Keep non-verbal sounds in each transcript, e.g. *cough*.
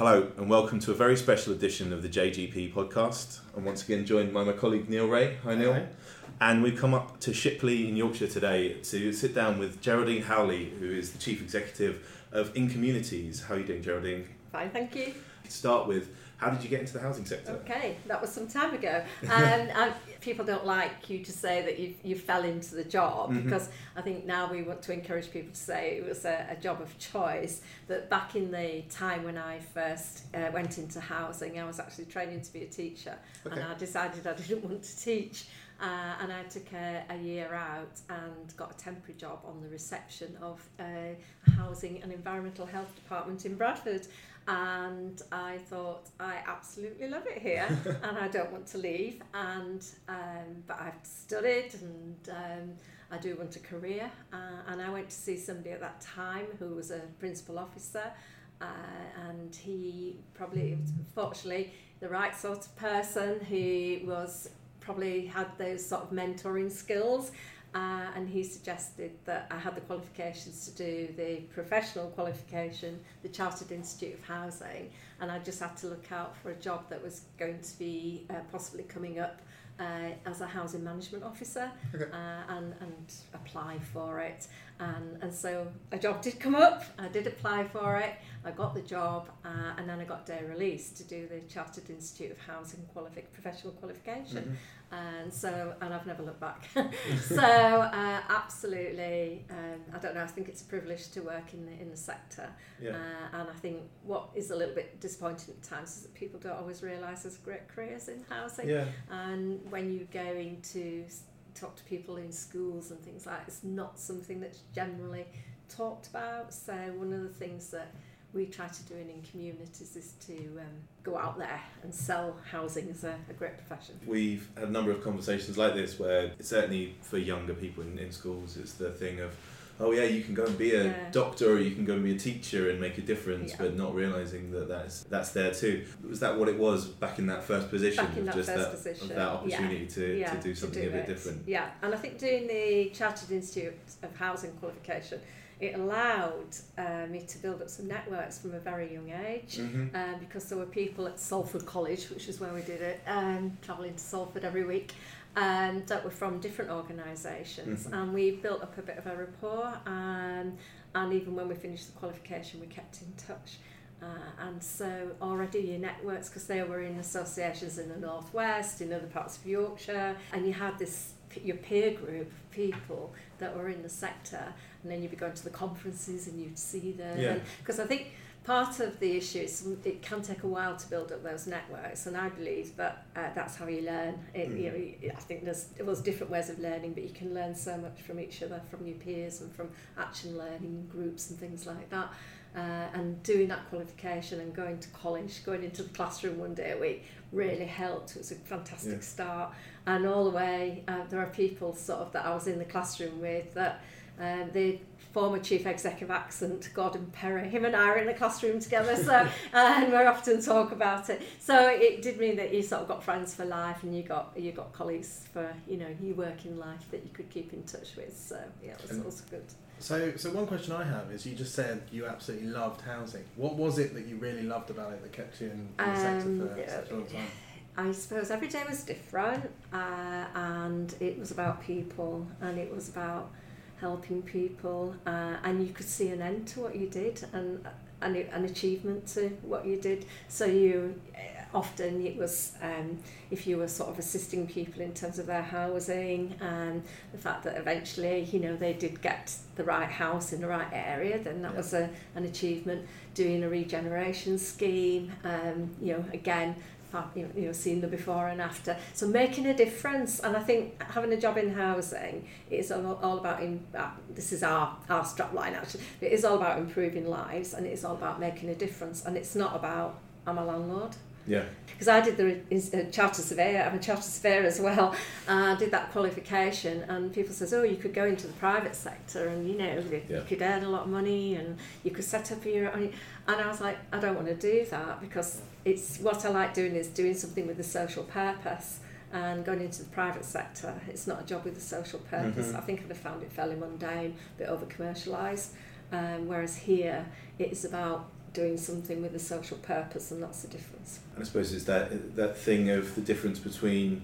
Hello, and welcome to a very special edition of the JGP podcast. I'm once again joined by my colleague Neil Ray. Hi, Neil. Hi. And we've come up to Shipley in Yorkshire today to sit down with Geraldine Howley, who is the Chief Executive of Incommunities. How are you doing, Geraldine? Fine, thank you. To start with, how did you get into the housing sector? Okay, that was some time ago. And *laughs* I, people don't like you to say that you, you fell into the job Mhm. because I think now we want to encourage people to say it was a, a job of choice. But back in the time when I first uh, went into housing, I was actually training to be a teacher Okay. and I decided I didn't *laughs* want to teach. Uh, and I took a, a year out and got a temporary job on the reception of a housing and environmental health department in Bradford. And I thought, I absolutely love it here *laughs* and I don't want to leave. And um, But I've studied and um, I do want a career. Uh, and I went to see somebody at that time who was a principal officer. Uh, and he probably, fortunately, the right sort of person who was probably had those sort of mentoring skills. Uh, and he suggested that I had the qualifications to do the professional qualification, the Chartered Institute of Housing, and I just had to look out for a job that was going to be uh, possibly coming up uh, as a housing management officer Okay. uh, and, and apply for it. And, and so a job did come up, I did apply for it, I got the job, uh, and then I got day release to do the Chartered Institute of Housing qualifi- professional qualification. Mhm. And so, and I've never looked back. *laughs* so, uh, absolutely, um, I don't know. I think it's a privilege to work in the in the sector, Yeah. uh, and I think what is a little bit disappointing at times is that people don't always realise there's great careers in housing. yeah. And when you go into talk to people in schools and things like, it's not something that's generally talked about. So one of the things that we try to do in, Incommunities is to um, go out there and sell housing as a, a great profession. We've had a number of conversations like this where certainly for younger people in, in schools, it's the thing of, oh yeah, you can go and be a Yeah. doctor or you can go and be a teacher and make a difference, Yeah. but not realizing that that's that's there too. Was that what it was back in that first position? Back in that just first that, position, that opportunity to, yeah, to do something do a bit it. different. Yeah, and I think doing the Chartered Institute of Housing qualification, it allowed uh, me to build up some networks from a very young age. Mm-hmm. um, because there were people at Salford College, which is where we did it, um, travelling to Salford every week, um, that were from different organisations, Mhm. and we built up a bit of a rapport. Um, and even when we finished the qualification, we kept in touch. Uh, and so already your networks, because they were in associations in the northwest, in other parts of Yorkshire, and you had this your peer group people that were in the sector, and then you'd be going to the conferences and you'd see them. Yeah. Because I think part of the issue is it can take a while to build up those networks, and I believe that uh, that's how you learn. It, you know, I think there's well, there's different ways of learning, but you can learn so much from each other, from your peers, and from action learning groups and things like that. Uh, and doing that qualification and going to college, going into the classroom one day a week really helped. It was a fantastic Yeah. start. And all the way, uh, there are people sort of that I was in the classroom with that um, the former chief executive accent, Gordon Perry, him and I are in the classroom together, so uh, *laughs* and we often talk about it. So it did mean that you sort of got friends for life, and you got you got colleagues for you know your working life that you could keep in touch with. So yeah, it was And- also good. So, so one question I have is: you just said you absolutely loved housing. What was it that you really loved about it that kept you in, in the sector Um, for yeah, such a long time? I suppose every day was different, uh, and it was about people, and it was about helping people, uh, and you could see an end to what you did, and and an achievement to what you did. So you often it was um, if you were sort of assisting people in terms of their housing, and the fact that eventually you know they did get the right house in the right area, then that Yeah. was a, an achievement. Doing a regeneration scheme, um, you know, again you know, seeing the before and after. So making a difference, and I think having a job in housing is all, all about. In, uh, this is our our strap line actually. It is all about improving lives, and it's all about making a difference. And it's not about I'm a landlord Yeah. because I did the is- uh, charter surveyor. I'm a charter surveyor as well. Uh, I did that qualification, and people says, "Oh, you could go into the private sector, and you know, you, Yeah. you could earn a lot of money, and you could set up your own." And I was like, "I don't want to do that because it's what I like doing is doing something with a social purpose." And going into the private sector, it's not a job with a social purpose. Mhm. I think I'd have found it fairly mundane, a bit over commercialised. Um, whereas here, it's about doing something with a social purpose, and that's the difference. And I suppose it's that that thing of the difference between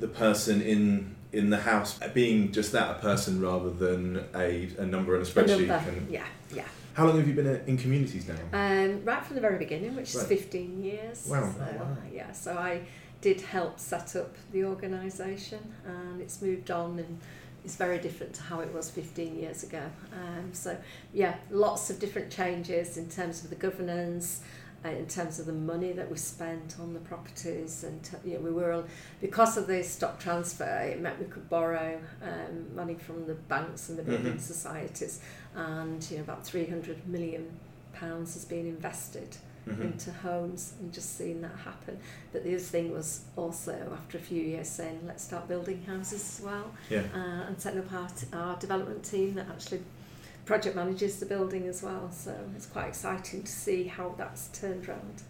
the person in in the house being just that a person rather than a, a number on a A spreadsheet. number, And yeah, yeah. how long have you been Incommunities now? Um, right from the very beginning, which is Right. 15 years. Wow. So, wow. Yeah, so I did help set up the organisation and it's moved on and it's very different to how it was 15 years ago. Um, so, yeah, lots of different changes in terms of the governance, uh, in terms of the money that we spent on the properties. And t- you know, we were, on- because of the stock transfer, it meant we could borrow um, money from the banks and the building Mhm. societies. And, you know, about 300 million pounds has been invested Mhm. into homes and just seeing that happen. But the other thing was also after a few years saying let's start building houses as well Yeah. uh, and setting up our, t- our development team that actually project manages the building as well. So it's quite exciting to see how that's turned around.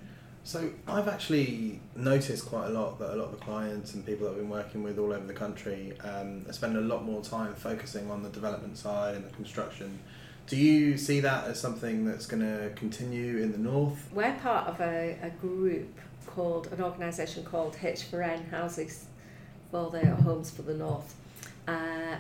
So I've actually noticed quite a lot that a lot of the clients and people that I've been working with all over the country um, are spending a lot more time focusing on the development side and the construction. Do you see that as something that's going to continue in the north? We're part of a, a group called, an organisation called H4N Houses for the Homes for the North. Uh,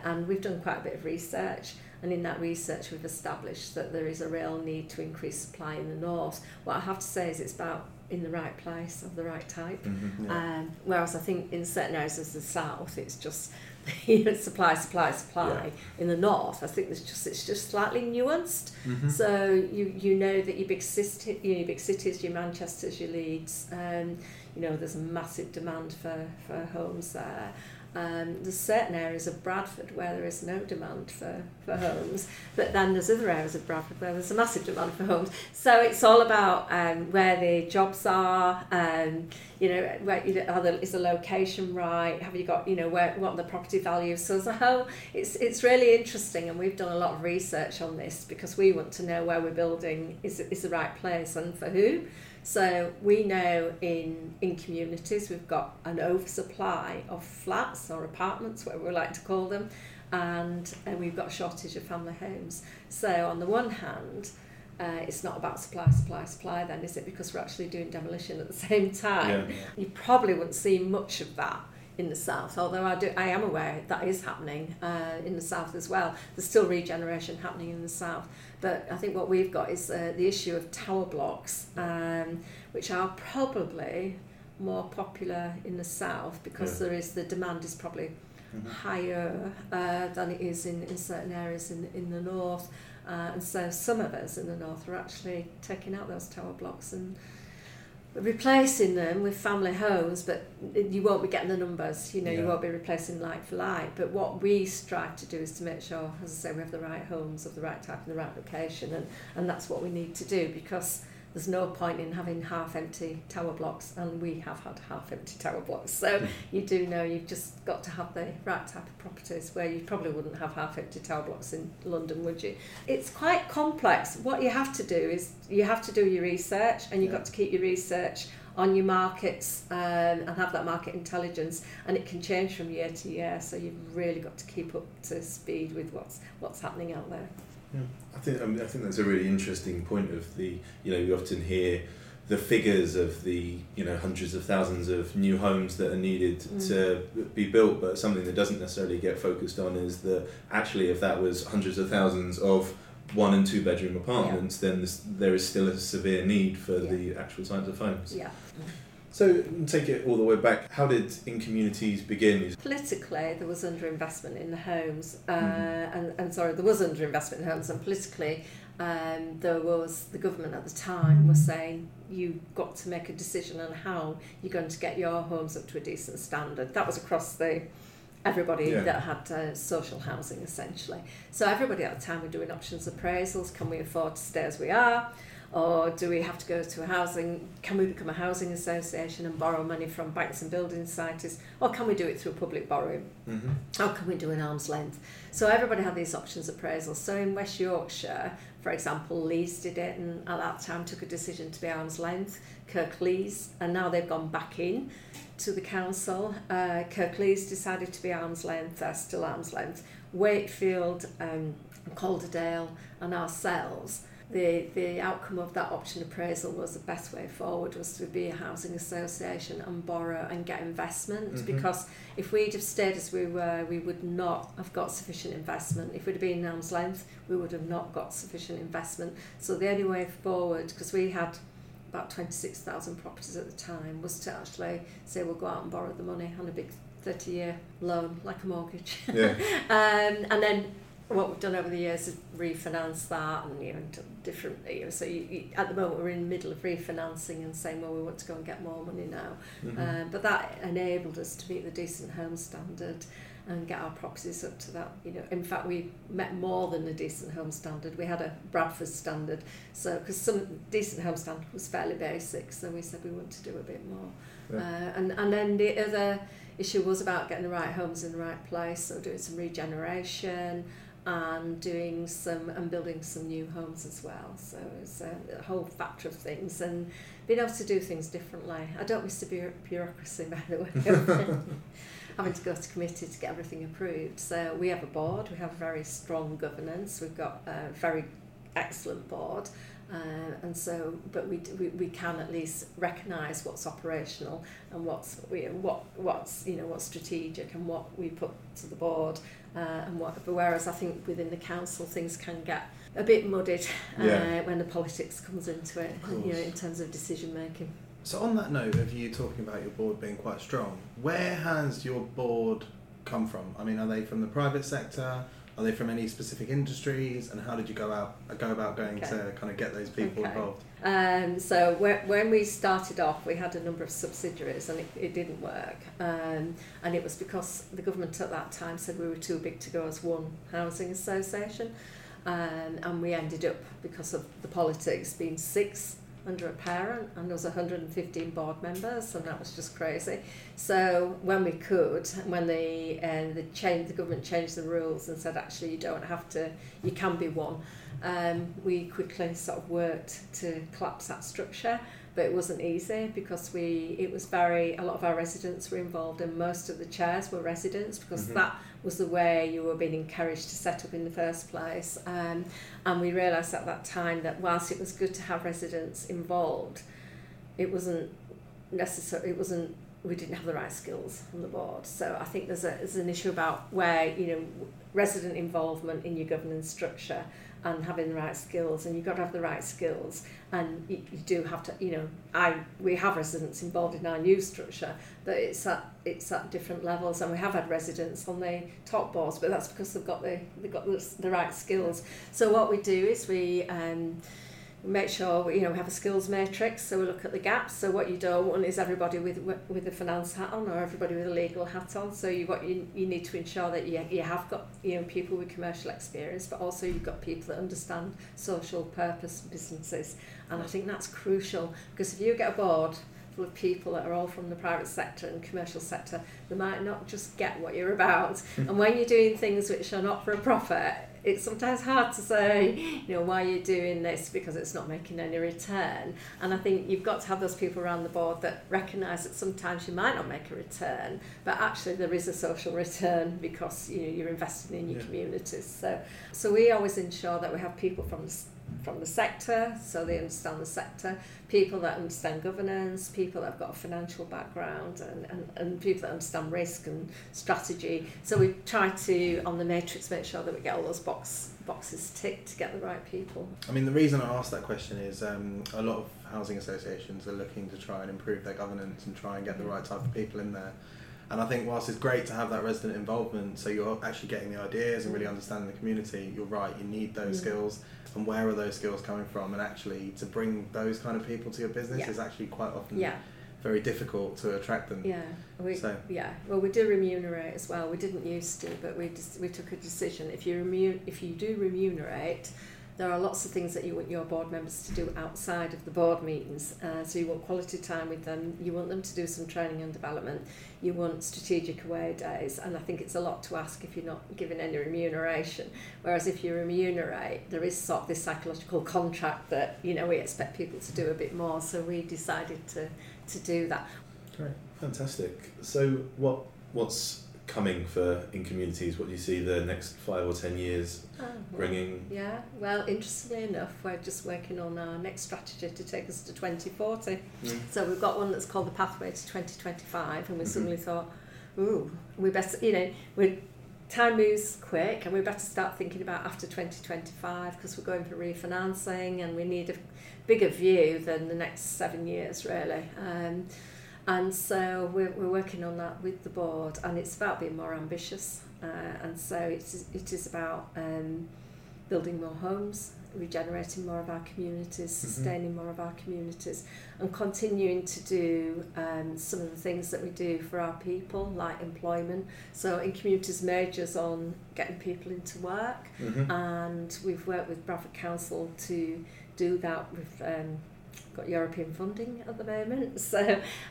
and we've done quite a bit of research and in that research we've established that there is a real need to increase supply in the north. What I have to say is it's about in the right place of the right type. Mhm. Yeah. Um, whereas I think in certain areas of the south, it's just *laughs* you know, supply, supply, supply. In the north, I think there's just it's just slightly nuanced. Mhm. So you you know that your big city, your big cities, your Manchester's, your Leeds, um, you know there's a massive demand for, for homes there. Um, there's certain areas of Bradford where there is no demand for, for homes, but then there's other areas of Bradford where there's a massive demand for homes. So it's all about um, where the jobs are, um, you know, where you are the, is the location right? Have you got, you know, where what the property values? So as a whole, it's it's really interesting, and we've done a lot of research on this because we want to know where we're building is is the right place and for who. So we know in Incommunities we've got an oversupply of flats or apartments, whatever we like to call them, and, and we've got a shortage of family homes. So on the one hand, uh, it's not about supply, supply, supply. Then is it because we're actually doing demolition at the *laughs* same time? Yeah. You probably wouldn't see much of that in the south, although I do I am aware that is happening uh, in the south as well. There's still regeneration happening in the south, but I think what we've got is uh, the issue of tower blocks, um, which are probably more popular in the south because Yeah. there is the demand is probably Mhm. higher uh, than it is in, in certain areas in, in the north. Uh, and so some of us in the north are actually taking out those tower blocks and replacing them with family homes, but you won't be getting the numbers, you know, you won't be replacing like for like. But what we strive to do is to make sure, as I say, we have the right homes of the right type in the right location, and, and that's what we need to do because there's no point in having half empty tower blocks, and we have had half empty tower blocks. So *laughs* you do know you've just got to have the right type of properties where you probably wouldn't have half empty tower blocks in London, would you? It's quite complex. What you have to do is you have to do your research, and you've Yeah. got to keep your research on your markets um, and have that market intelligence and it can change from year to year so you've really got to keep up to speed with what's what's happening out there I think I, mean, I think that's a really interesting point of the you know we often hear the figures of the you know hundreds of thousands of new homes that are needed Mm. to be built, but something that doesn't necessarily get focused on is that actually if that was hundreds of thousands of one and two bedroom apartments, then this, there is still a severe need for Yeah. the actual types of homes. yeah So take it all the way back. How did in communities begin? politically there was underinvestment in the homes uh, Mhm. and, and sorry there was underinvestment in homes and politically um, there was the government at the time was saying you've got to make a decision on how you're going to get your homes up to a decent standard that was across the everybody Yeah. that had uh, social housing essentially so everybody at the time were doing options appraisals can we afford to stay as we are or do we have to go to a housing can we become a housing association and borrow money from banks and building societies or can we do it through public borrowing Mm-hmm. how can we do an arm's length? So everybody had these options appraisals. So in West Yorkshire, for example, Leeds did it and at that time took a decision to be arm's length, Kirklees, and now they've gone back in to the council. Uh, Kirklees decided to be arm's length, they're still arm's length. Wakefield, um, Calderdale and ourselves the the outcome of that option appraisal was the best way forward was to be a housing association and borrow and get investment Mhm. because if we'd have stayed as we were we would not have got sufficient investment if we'd have been in arm's length we would have not got sufficient investment so the only way forward because we had about 26,000 properties at the time was to actually say we'll go out and borrow the money on a big 30 year loan like a mortgage Yeah. *laughs* um, and then what we've done over the years is refinance that and you know different you know, so you, you, at the moment we're in the middle of refinancing and saying well we want to go and get more money now Mhm. um, but that enabled us to meet the decent home standard and get our properties up to that you know in fact we met more than the decent home standard we had a Bradford standard so because some decent home standard was fairly basic so we said we want to do a bit more Yeah. uh, and and then the other issue was about getting the right homes in the right place so doing some regeneration and doing some and building some new homes as well. So it's a, a whole factor of things and being able to do things differently. I don't miss the bureau- bureaucracy *laughs* by the way. *laughs* Having to go to committee to get everything approved. So we have a board we have very strong governance. We've got a very excellent board uh, and so but we, we we can at least recognise what's operational and what's what what's you know what's strategic and what we put to the board uh, and what but whereas I think within the council things can get a bit muddied uh, Yeah. when the politics comes into it you know in terms of decision making So on that note of you talking about your board being quite strong, where has your board come from? I mean, are they from the private sector? Are they from any specific industries? And how did you go out go about going Okay. to kind of get those people Okay. involved? Um, so when, when we started off, we had a number of subsidiaries and it, it didn't work. Um, and it was because the government at that time said we were too big to go as one housing association. Um, and we ended up, because of the politics, being six under a parent and there was 115 board members and that was just crazy. So when we could, when the, uh, the, change, the government changed the rules and said actually you don't have to, you can be one, um, we quickly sort of worked to collapse that structure but it wasn't easy because we it was very a lot of our residents were involved and most of the chairs were residents because Mhm. that was the way you were being encouraged to set up in the first place um, and we realised at that time that whilst it was good to have residents involved it wasn't necessary it wasn't we didn't have the right skills on the board so I think there's, a, there's an issue about where you know resident involvement in your governance structure and having the right skills and you've got to have the right skills and you, you do have to you know I we have residents involved in our new structure but it's at it's at different levels and we have had residents on the top boards but that's because they've got the they've got the, the right skills. So what we do is we um make sure you know we have a skills matrix so we look at the gaps. So what you don't want is everybody with with a finance hat on or everybody with a legal hat on. So you what you, you need to ensure that you, you have got you know people with commercial experience but also you've got people that understand social purpose businesses. And I think that's crucial because if you get a board full of people that are all from the private sector and commercial sector they might not just get what you're about. Hmm. And when you're doing things which are not for a profit it's sometimes hard to say, you know, why you're doing this because it's not making any return. And I think you've got to have those people around the board that recognise that sometimes you might not make a return, but actually there is a social return because you know you're investing in your Yeah. communities. So, so we always ensure that we have people from from the sector, so they understand the sector, people that understand governance, people that have got a financial background, and, and, and people that understand risk and strategy. So we try to, on the matrix, make sure that we get all those box, boxes ticked to get the right people. I mean, the reason I asked that question is um, a lot of housing associations are looking to try and improve their governance and try and get the right type of people in there. And I think whilst it's great to have that resident involvement, so you're actually getting the ideas and really understanding the community, you're right, you need those Mm. skills. And where are those skills coming from? And actually, to bring those kind of people to your business Yeah. is actually quite often Yeah, very difficult to attract them. yeah. We, So- yeah, well, we do remunerate as well. We didn't used to, but we just, we took a decision. If you remu- if you do remunerate, there are lots of things that you want your board members to do outside of the board meetings. Uh, so you want quality time with them. You want them to do some training and development. You want strategic away days, and I think it's a lot to ask if you're not given any remuneration. Whereas if you remunerate, there is sort of this psychological contract that you know we expect people to do a bit more. So we decided to to do that. Great, fantastic. So, what what's coming for Incommunities? What do you see the next five or ten years Oh, bringing? Yeah, well, interestingly enough, we're just working on our next strategy to take us to 2040. Mm. So we've got one that's called the Pathway to 2025, and we Mhm. suddenly thought, ooh, we better, you know, we time moves quick, and we better start thinking about after 2025 because we're going for refinancing, and we need a bigger view than the next seven years, really. Um, and so we're, we're working on that with the board, and it's about being more ambitious. Uh, and so it's, it is about um, building more homes, regenerating more of our communities, Mhm. sustaining more of our communities, and continuing to do um, some of the things that we do for our people, like employment. So Incommunities majors on getting people into work, Mhm. and we've worked with Bradford Council to do that. We've um, got European funding at the moment, *laughs* so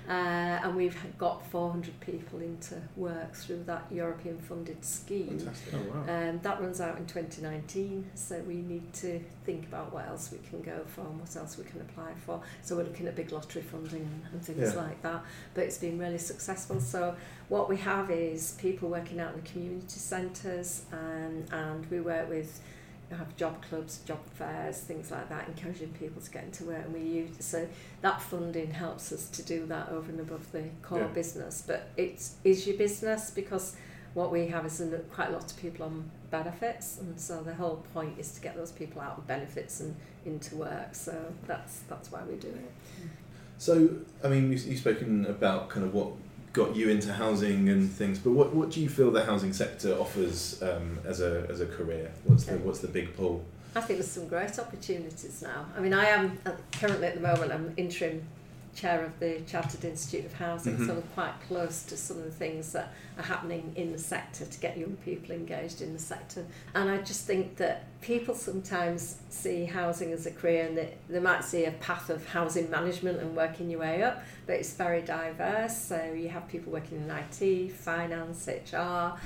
uh, and we've got 400 people into work through that European funded scheme. Fantastic. Oh wow. Um, that runs out in 2019, so we need to think about what else we can go for and what else we can apply for. So we're looking at big lottery funding and, and things Yeah. like that. But it's been really successful. So what we have is people working out in the community centres, um, and we work with have job clubs, job fairs, things like that, encouraging people to get into work. And we use so that funding helps us to do that over and above the core Yeah. business. But it is your business because what we have is quite a lot of people on benefits, and so the whole point is to get those people out of benefits and into work. So that's that's why we do it. So, I mean, you've spoken about kind of what got you into housing and things, but what, what do you feel the housing sector offers um, as a as a career? What's the what's the big pull? I think there's some great opportunities now. I mean, I am uh, currently at the moment, I'm interim chair of the Chartered Institute of Housing, Mhm. so I'm quite close to some of the things that are happening in the sector to get young people engaged in the sector. And I just think that people sometimes see housing as a career and they, they might see a path of housing management and working your way up, but it's very diverse. So you have people working in IT, finance, HR,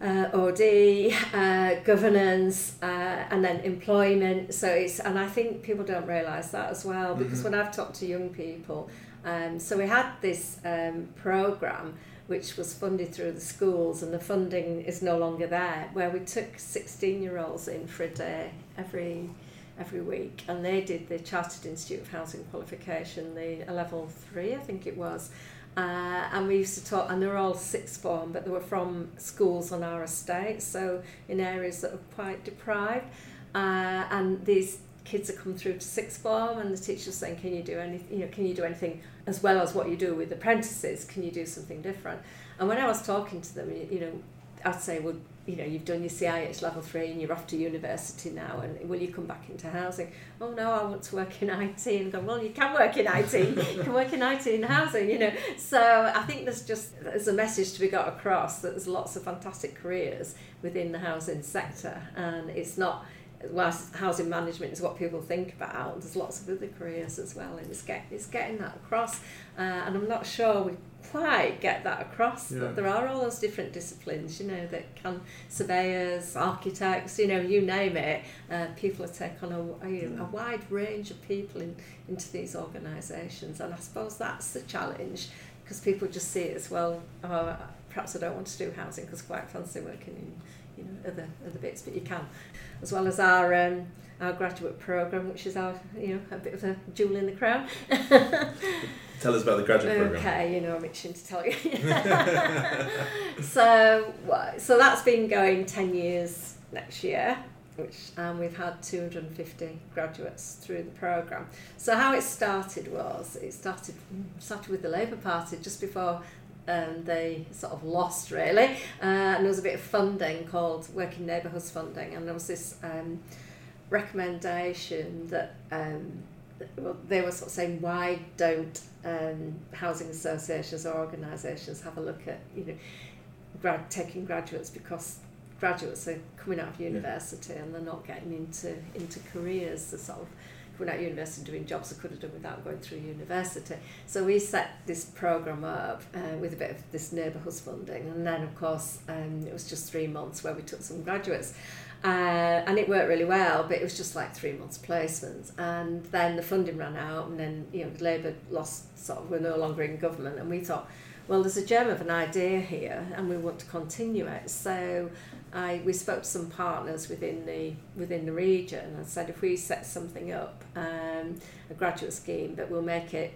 uh, OD, uh, governance, uh, and then employment. So it's, and I think people don't realise that as well because Mhm. when I've talked to young people, um, so we had this um, programme which was funded through the schools, and the funding is no longer there, where we took 16 year olds in for a day every every week and they did the Chartered Institute of Housing qualification, the level three, I think it was. Uh, and we used to talk, and they were all sixth form, but they were from schools on our estate, so in areas that are quite deprived. Uh, and these kids are coming through to sixth form, and the teacher's saying, "Can you do anything? You know, can you do anything as well as what you do with apprentices? Can you do something different?" And when I was talking to them, you, you know, I'd say, "Well, you know, you've done your CIH level three, and you're off to university now, and will you come back into housing?" oh no, I want to work in IT, and go, well, you can work in IT, *laughs* you can work in IT in housing, you know. So I think there's just there's a message to be got across that there's lots of fantastic careers within the housing sector, and it's not. Whilst housing management is what people think about, there's lots of other careers as well, and it's get it's getting that across. Uh, and I'm not sure we quite get that across. Yeah. That there are all those different disciplines, you know, that can surveyors, architects, you know, you name it. Uh, people take on a, a, you know, a wide range of people in, into these organisations, and I suppose that's the challenge because people just see it as well. Oh, perhaps I don't want to do housing because quite fancy working in you know other other bits, but you can, as well as our um, our graduate program, which is our you know a bit of a jewel in the crown. *laughs* Tell us about the graduate program. Okay, you know I'm itching to tell you. *laughs* so so that's been going ten years next year, which um, we've had 250 graduates through the program. So how it started was it started started with the Labour Party just before um, they sort of lost really, uh, and there was a bit of funding called Working Neighbourhoods funding, and there was this um, recommendation that. Um, well, they were sort of saying, why don't um, housing associations or organisations have a look at, you know, grad taking graduates because graduates are coming out of university and they're not getting into into careers. They're sort of coming out of university doing jobs they could have done without going through university. So we set this programme up uh, with a bit of this neighbourhoods funding, and then of course um, it was just three months where we took some graduates. Uh, and it worked really well, but it was just like three months placements. And then the funding ran out, and then you know Labour lost sort of we're no longer in government, and we thought, well, there's a germ of an idea here, and we want to continue it. So I, we spoke to some partners within the within the region and said if we set something up, um, a graduate scheme, but we'll make it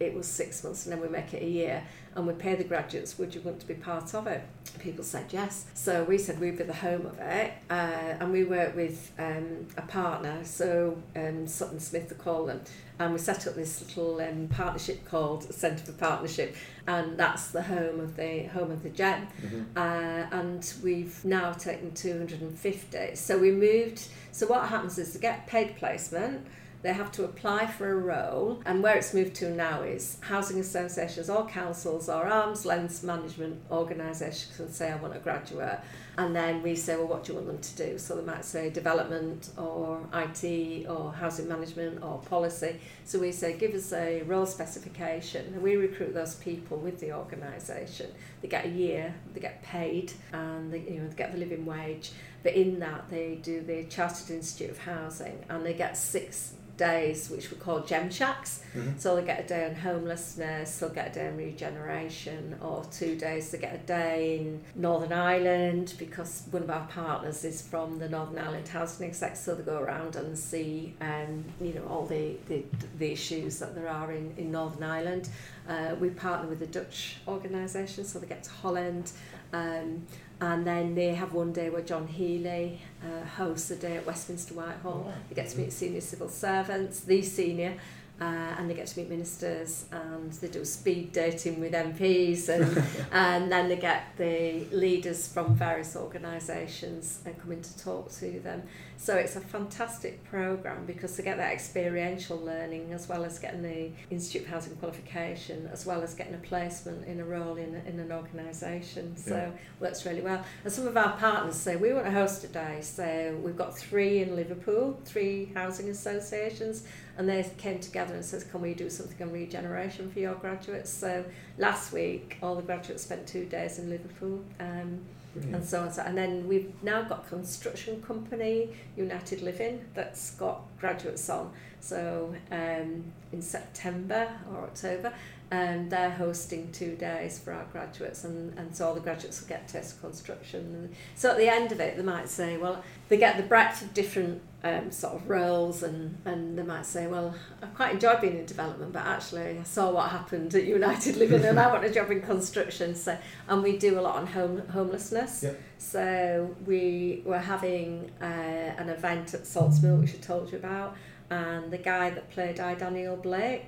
it was six months and then we make it a year and we pay the graduates, would you want to be part of it? People said yes. So we said we'd be the home of it uh, and we work with um, a partner, so um, Sutton Smith to call them, and we set up this little um, partnership called Centre for Partnership and that's the home of the home of the gem mm-hmm. uh, and we've now taken 250 so we moved so what happens is to get paid placement they have to apply for a role, and where it's moved to now is housing associations or councils or arm's length management organisations can say, I want a graduate. And then we say, well, what do you want them to do? So they might say development or IT or housing management or policy. So we say, give us a role specification, and we recruit those people with the organisation. They get a year, they get paid, and they, you know, they get the living wage. But in that, they do the Chartered Institute of Housing, and they get six days which we call gem shacks. Mm-hmm. So they get a day on homelessness, they'll get a day on regeneration, or two days they get a day in Northern Ireland because one of our partners is from the Northern Ireland Housing Exec, so they go around and see um, you know all the, the, the issues that there are in, in Northern Ireland. Uh, we partner with a Dutch organisation, so they get to Holland. Um, and then they have one day where John Healey uh, hosts a day at Westminster Whitehall. Oh, They get to meet senior civil servants, the senior, uh, and they get to meet ministers and they do speed dating with MPs and, *laughs* and then they get the leaders from various organisations and come in to talk to them. So it's a fantastic programme because they get that experiential learning as well as getting the Institute of Housing qualification as well as getting a placement in a role in, in an organisation. So yeah. works really well. And some of our partners say we want to host a day. So we've got three in Liverpool, three housing associations and they came together and says, "Can we do something on regeneration for your graduates?" So last week, all the graduates spent two days in Liverpool. Um, and so on. So, and then we've now got construction company United Living that's got graduates on. So um, in September or October, and um, they're hosting two days for our graduates, and, and so all the graduates will get test construction. And so at the end of it, they might say, well, they get the breadth of different um, sort of roles, and, and they might say, well, I quite enjoyed being in development, but actually I saw what happened at *laughs* United Living, and I want a job in construction. So, and we do a lot on home homelessness. Yep. So we were having uh, an event at Salts Mill, which I told you about, and the guy that played I Daniel Blake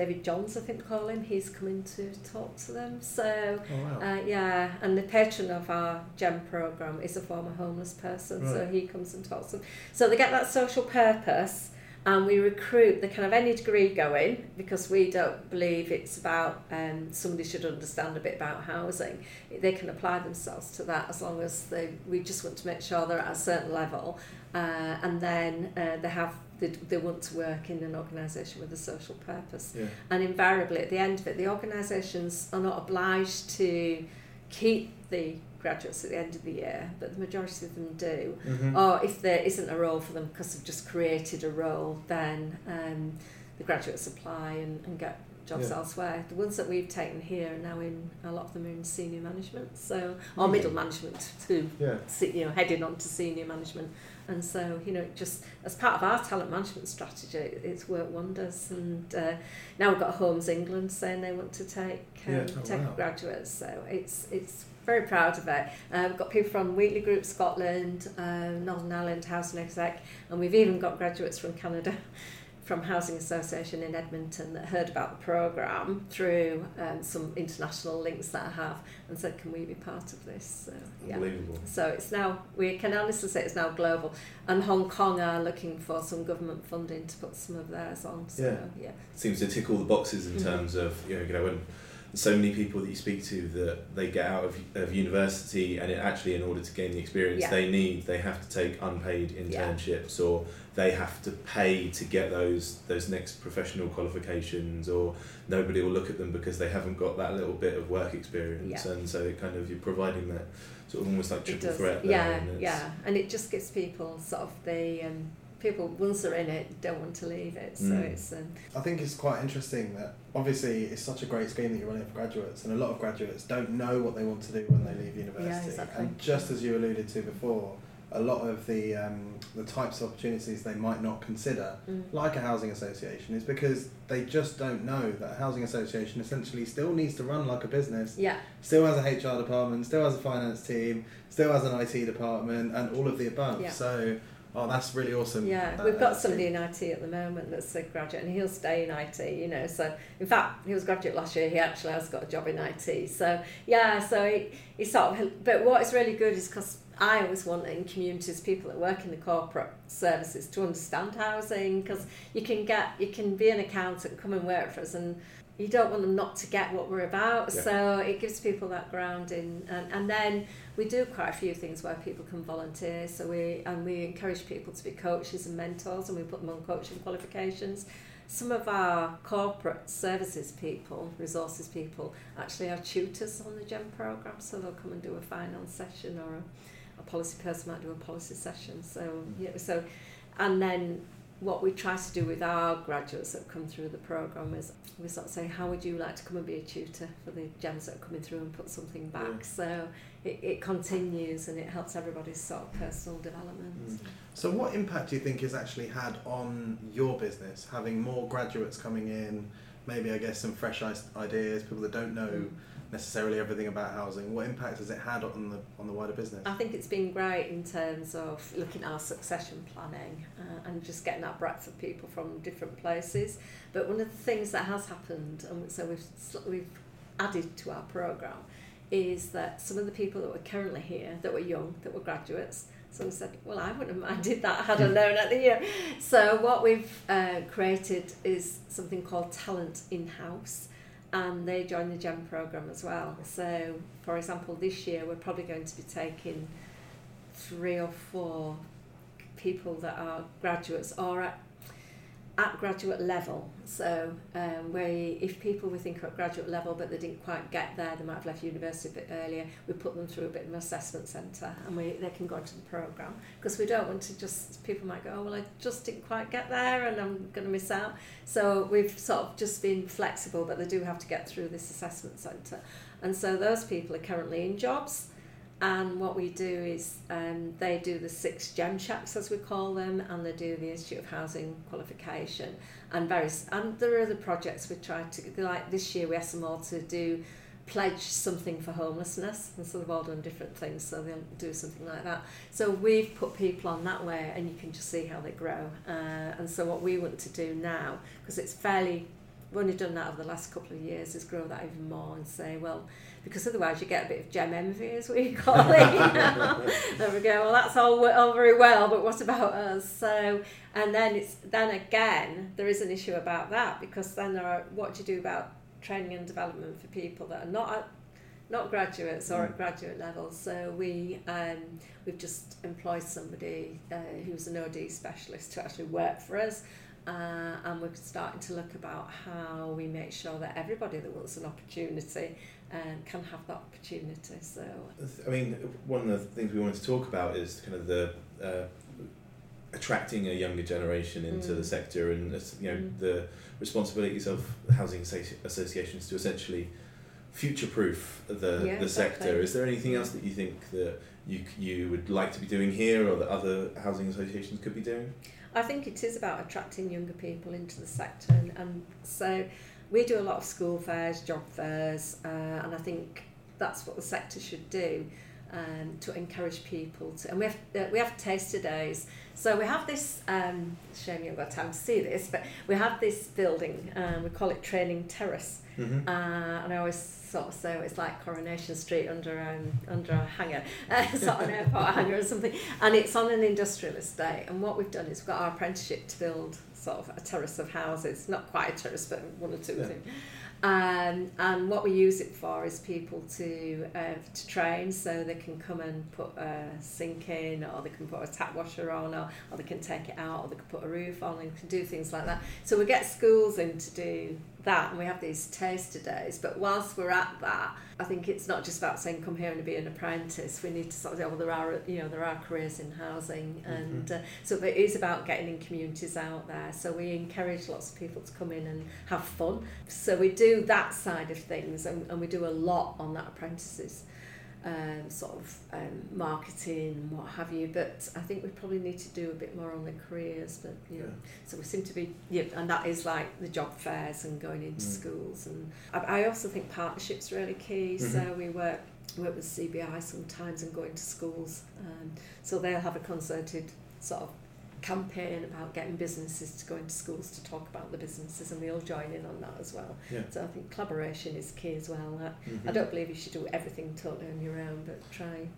David Johns, I think call him, he's coming to talk to them. So, oh, wow. uh, yeah, and the patron of our GEM program is a former homeless person, right. so he comes and talks to them. So they get that social purpose, and we recruit the kind of any degree going because we don't believe it's about um, somebody should understand a bit about housing. They can apply themselves to that as long as they. We just want to make sure they're at a certain level, uh, and then uh, they have they, they want to work in an organisation with a social purpose. Yeah. And invariably, at the end of it, the organisations are not obliged to keep the graduates at the end of the year, but the majority of them do. Mm-hmm. Or if there isn't a role for them because they've just created a role, then um, the graduates apply and, and get jobs yeah. elsewhere. The ones that we've taken here are now in a lot of them are in senior management, so or mm-hmm. middle management too. Yeah. You know, heading on to senior management. And so, you know, just as part of our talent management strategy, it's worked wonders. And uh, now we've got Homes England saying they want to take um, yeah. oh, take wow. graduates. So it's it's very proud of it. Uh, we've got people from Wheatley Group Scotland, uh, Northern Ireland Housing Exec, and we've even got graduates from Canada *laughs* from Housing Association in Edmonton that heard about the programme through um, some international links that I have and said, can we be part of this? So, yeah. Unbelievable. So it's now, we can honestly say it's now global. And Hong Kong are looking for some government funding to put some of theirs on. So, yeah. yeah. Seems to tick all the boxes in mm-hmm. terms of, you know, you know, when so many people that you speak to that they get out of, of university and it actually in order to gain the experience yeah. they need they have to take unpaid internships yeah. or they have to pay to get those those next professional qualifications or nobody will look at them because they haven't got that little bit of work experience yeah. and so it kind of you're providing that sort of almost like triple threat yeah yeah and it just gives people sort of the um, people once they're in it don't want to leave it. So Mm. it's um, I think it's quite interesting that obviously it's such a great scheme that you're running for graduates, and a lot of graduates don't know what they want to do when they leave university. yeah, exactly. And just as you alluded to before, a lot of the um, the types of opportunities they might not consider, mm, like a housing association, is because they just don't know that a housing association essentially still needs to run like a business, yeah, still has a HR department, still has a finance team, still has an IT department, and all of the above. Yeah. So, oh, that's really awesome. yeah. Uh, We've got somebody in IT at the moment that's a graduate, and he'll stay in IT. You know, so in fact, he was a graduate last year. He actually has got a job in IT. So yeah, so he, he sort of. But what is really good is because I always want Incommunities people that work in the corporate services to understand housing because you can get you can be an accountant come and work for us and you don't want them not to get what we're about. Yeah. so it gives people that grounding and, and then we do quite a few things where people can volunteer. So we and we encourage people to be coaches and mentors and we put them on coaching qualifications. Some of our corporate services people resources people actually are tutors on the gem program so they'll come and do a finance session or a, a policy person might do a policy session so yeah so and then what we try to do with our graduates that come through the program is we sort of say how would you like to come and be a tutor for the gems that are coming through and put something back Yeah. so it, it continues and it helps everybody's sort of personal development Mm. So, what impact do you think has actually had on your business having more graduates coming in? Maybe, I guess, some fresh ideas, people that don't know Mm. Necessarily everything about housing. What impact has it had on the on the wider business? I think it's been great in terms of looking at our succession planning uh, and just getting that breadth of people from different places. But one of the things that has happened, and so we've we've added to our program, is that some of the people that were currently here that were young, that were graduates, so we said, well, I wouldn't have minded that had I *laughs* known at the year. So what we've uh, created is something called Talent in House and they join the GEM program as well. So, for example, this year we're probably going to be taking three or four people that are graduates or at, at graduate level. So, um, we, if people were thinking at graduate level but they didn't quite get there, they might have left university a bit earlier, we put them through a bit of an assessment centre and we, they can go into the program because we don't want to just, people might go, oh, well, I just didn't quite get there and I'm going to miss out. So we've sort of just been flexible, but they do have to get through this assessment centre. And so those people are currently in jobs. And what we do is um, they do the six gem shacks, as we call them, and they do the Institute of Housing qualification and various. And there are other projects we try to like this year. We asked them all to do pledge something for homelessness, and so they've all done different things. So they'll do something like that. So we've put people on that way, and you can just see how they grow. Uh, and so what we want to do now, because it's fairly, only done that over the last couple of years, is grow that even more and say, well, because otherwise you get a bit of gem envy, as we call it. You *laughs* know? there we go. Well, that's all, all very well, but what about us? So, and then it's then again there is an issue about that because then there are what do you do about training and development for people that are not at not graduates or at graduate level. So we um, we've just employed somebody uh, who's an OD specialist to actually work for us. Uh, and we're starting to look about how we make sure that everybody that wants an opportunity um, can have that opportunity. So I mean, one of the things we wanted to talk about is kind of the uh, attracting a younger generation into Mm. the sector and uh, you know Mm. the responsibilities of housing associations to essentially future-proof the Yeah, the sector. Is there anything else that you think that you you would like to be doing here, or that other housing associations could be doing? I think it is about attracting younger people into the sector, and, and so we do a lot of school fairs, job fairs, uh, and I think that's what the sector should do um, to encourage people to. And we have uh, we have taster days. So we have this. Um, shame you haven't got time to see this, but we have this building. Um, we call it Training Terrace, Mm-hmm. uh, and I always sort of say it's like Coronation Street under um, under a hangar, *laughs* uh, sort of an airport *laughs* hangar or something. And it's on an industrial estate. And what we've done is we've got our apprenticeship to build sort of a terrace of houses, not quite a terrace, but one or two Yeah. Um, and what we use it for is people to uh, to train, so they can come and put a sink in, or they can put a tap washer on, or, or they can take it out, or they can put a roof on, and can do things like that. So we get schools in to do that and we have these taster days. But whilst we're at that I think it's not just about saying come here and be an apprentice. We need to sort of say well there are you know there are careers in housing and mm-hmm. uh, so it is about getting Incommunities out there. So we encourage lots of people to come in and have fun. So we do that side of things and, and we do a lot on that apprentices um, sort of um, marketing and what have you. But I think we probably need to do a bit more on the careers. But you know, yeah. so we seem to be yeah, and that is like the job fairs and going into mm. schools. And I, I also think partnerships really key. Mm-hmm. So we work work with CBI sometimes and going to schools. Um, so they'll have a concerted sort of campaign about getting businesses to go into schools to talk about the businesses and we all join in on that as well. Yeah. So I think collaboration is key as well. I, mm-hmm. I don't believe you should do everything totally on your own, but try.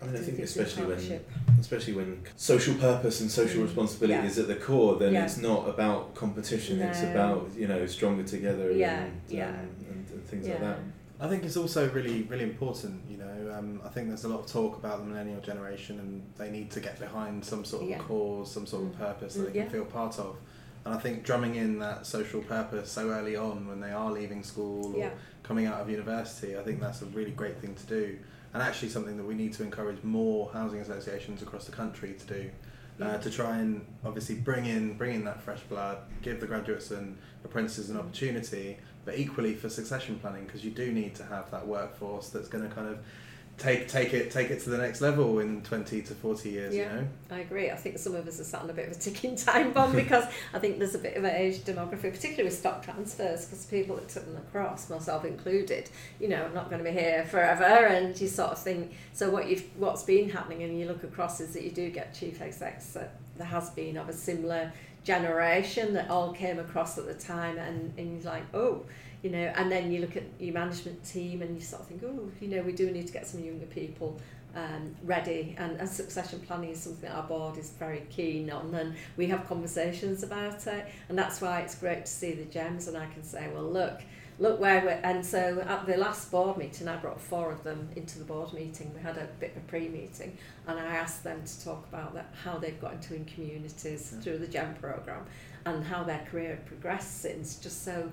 I mean, I think especially when, especially when social purpose and social mm. responsibility yeah. is at the core, then yeah. it's not about competition. No. It's about you know stronger together yeah. and, yeah. Um, and, and things like that. I think it's also really, really important. You know, um, I think there's a lot of talk about the millennial generation, and they need to get behind some sort of yeah. cause, some sort of mm. purpose that they can yeah. feel part of. And I think drumming in that social purpose so early on, when they are leaving school or yeah. coming out of university, I think that's a really great thing to do, and actually something that we need to encourage more housing associations across the country to do. Uh, to try and obviously bring in bring in that fresh blood, give the graduates and apprentices an mm. opportunity, but equally for succession planning because you do need to have that workforce that's going to kind of take take it take it to the next level in 20 to 40 years yeah, you know? I agree. I think some of us are sat on a bit of a ticking time bomb *laughs* because I think there's a bit of an age demography particularly with stock transfers because people that took them across myself included you know I'm not going to be here forever and you sort of think so what you've what's been happening and you look across is that you do get chief execs that there has been of a similar generation that all came across at the time and, and you're like oh you know and then you look at your management team and you sort of think oh you know we do need to get some younger people um, ready and, and succession planning is something that our board is very keen on and we have conversations about it and that's why it's great to see the gems and I can say well look look where we're and so at the last board meeting I brought four of them into the board meeting. We had a bit of a pre-meeting and I asked them to talk about that how they've got into Incommunities yeah. through the GEM programme and how their career progressed since just so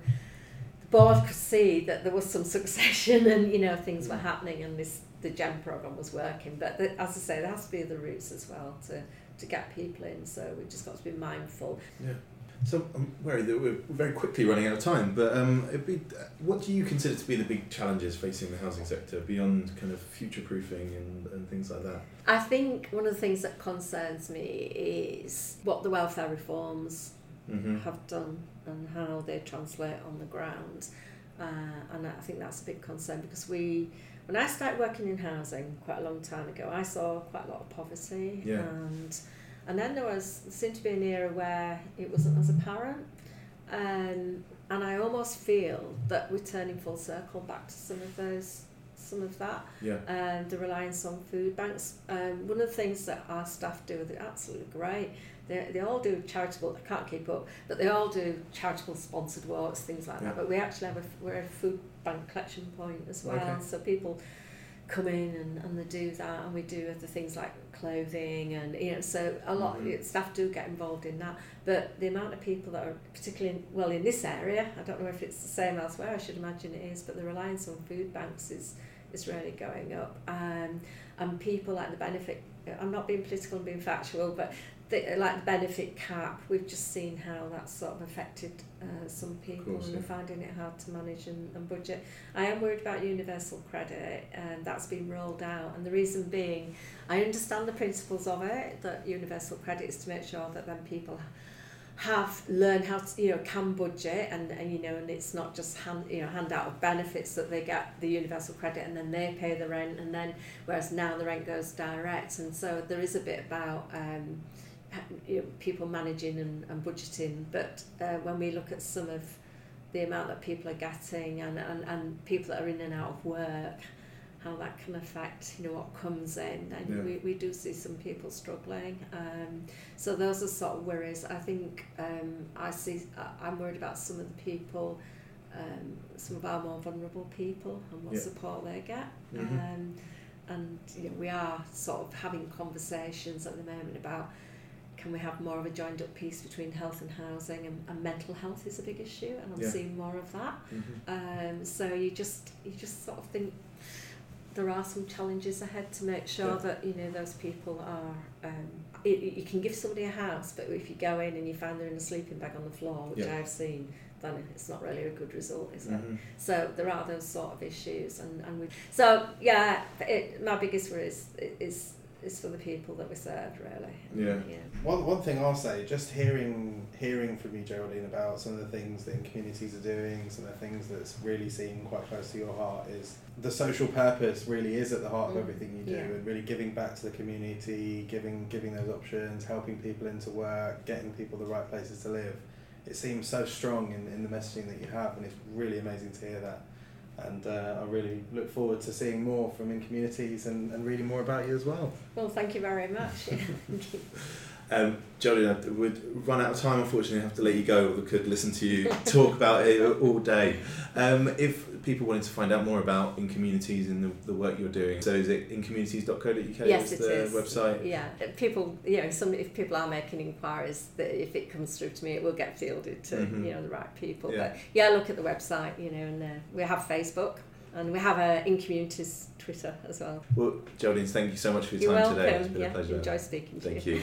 the board could see that there was some *laughs* succession and you know things were mm. happening and this the GEM programme was working. But the, as I say there has to be the routes as well to to get people in so we just got to be mindful. Yeah so I'm worried that we're very quickly running out of time, but um, be, what do you consider to be the big challenges facing the housing sector beyond kind of future proofing and, and things like that? I think one of the things that concerns me is what the welfare reforms mm-hmm. have done and how they translate on the ground. Uh, and I think that's a big concern because we, when I started working in housing quite a long time ago, I saw quite a lot of poverty yeah. and and then there was seemed to be an era where it wasn't as apparent. Um, and I almost feel that we're turning full circle back to some of those some of that. Yeah. Um, the reliance on food banks. Um, one of the things that our staff do are absolutely great. They, they all do charitable, I can't keep up, but they all do charitable sponsored walks, things like yeah. that. But we actually have a, we're a food bank collection point as well. Okay. So people come in and, and they do that and we do other things like clothing and you know so a lot mm-hmm. staff do get involved in that but the amount of people that are particularly in, well in this area I don't know if it's the same elsewhere I should imagine it is but the reliance on food banks is is really going up um, and people like the benefit I'm not being political and being factual but the, like the benefit cap, we've just seen how that's sort of affected uh, some people course, and yeah. they're finding it hard to manage and, and budget. I am worried about universal credit and that's been rolled out and the reason being I understand the principles of it that universal credit is to make sure that then people have learned how to you know can budget and, and you know and it's not just hand you know hand out of benefits that they get the universal credit and then they pay the rent and then whereas now the rent goes direct and so there is a bit about um, you know, people managing and, and budgeting, but uh, when we look at some of the amount that people are getting and, and, and people that are in and out of work, how that can affect you know what comes in, and yeah. we, we do see some people struggling. Um, so those are sort of worries. I think um, I see I'm worried about some of the people, um, some of our more vulnerable people and what yeah. support they get. Mm-hmm. Um, and you know, we are sort of having conversations at the moment about can we have more of a joined up piece between health and housing and, and mental health is a big issue and I'm Yeah. seeing more of that. Mhm. Um, so you just you just sort of think there are some challenges ahead to make sure Yeah. that you know those people are. Um, it, you can give somebody a house, but if you go in and you find they're in a sleeping bag on the floor, which Yeah. I've seen, then it's not really a good result, is it? Mhm. So there are those sort of issues, and, and we. So yeah, it, my biggest worry is is is for the people that we serve, really. Yeah. yeah. One, one thing I'll say, just hearing hearing from you, Geraldine, about some of the things that Incommunities are doing, some of the things that's really seem quite close to your heart is the social purpose really is at the heart of Mm, everything you do, yeah. and really giving back to the community, giving giving those options, helping people into work, getting people the right places to live. It seems so strong in, in the messaging that you have, and it's really amazing to hear that. And uh, I really look forward to seeing more from Incommunities and, and reading more about you as well. Well, thank you very much. Thank *laughs* you. Um, Jolene, I would run out of time. Unfortunately, I have to let you go. We could listen to you talk about it all day. Um, if people wanted to find out more about Incommunities and the, the work you're doing, so is it incommunities.co.uk? Yes, is it the is. website. Yeah, people, you know, some if people are making inquiries, that if it comes through to me, it will get fielded to Mhm. you know the right people. Yeah. But yeah, look at the website, you know, and uh, we have Facebook and we have a Incommunities Twitter as well. Well, Jolene, thank you so much for your You're time welcome. today. It's been yeah, a pleasure. enjoy speaking to you. Thank you.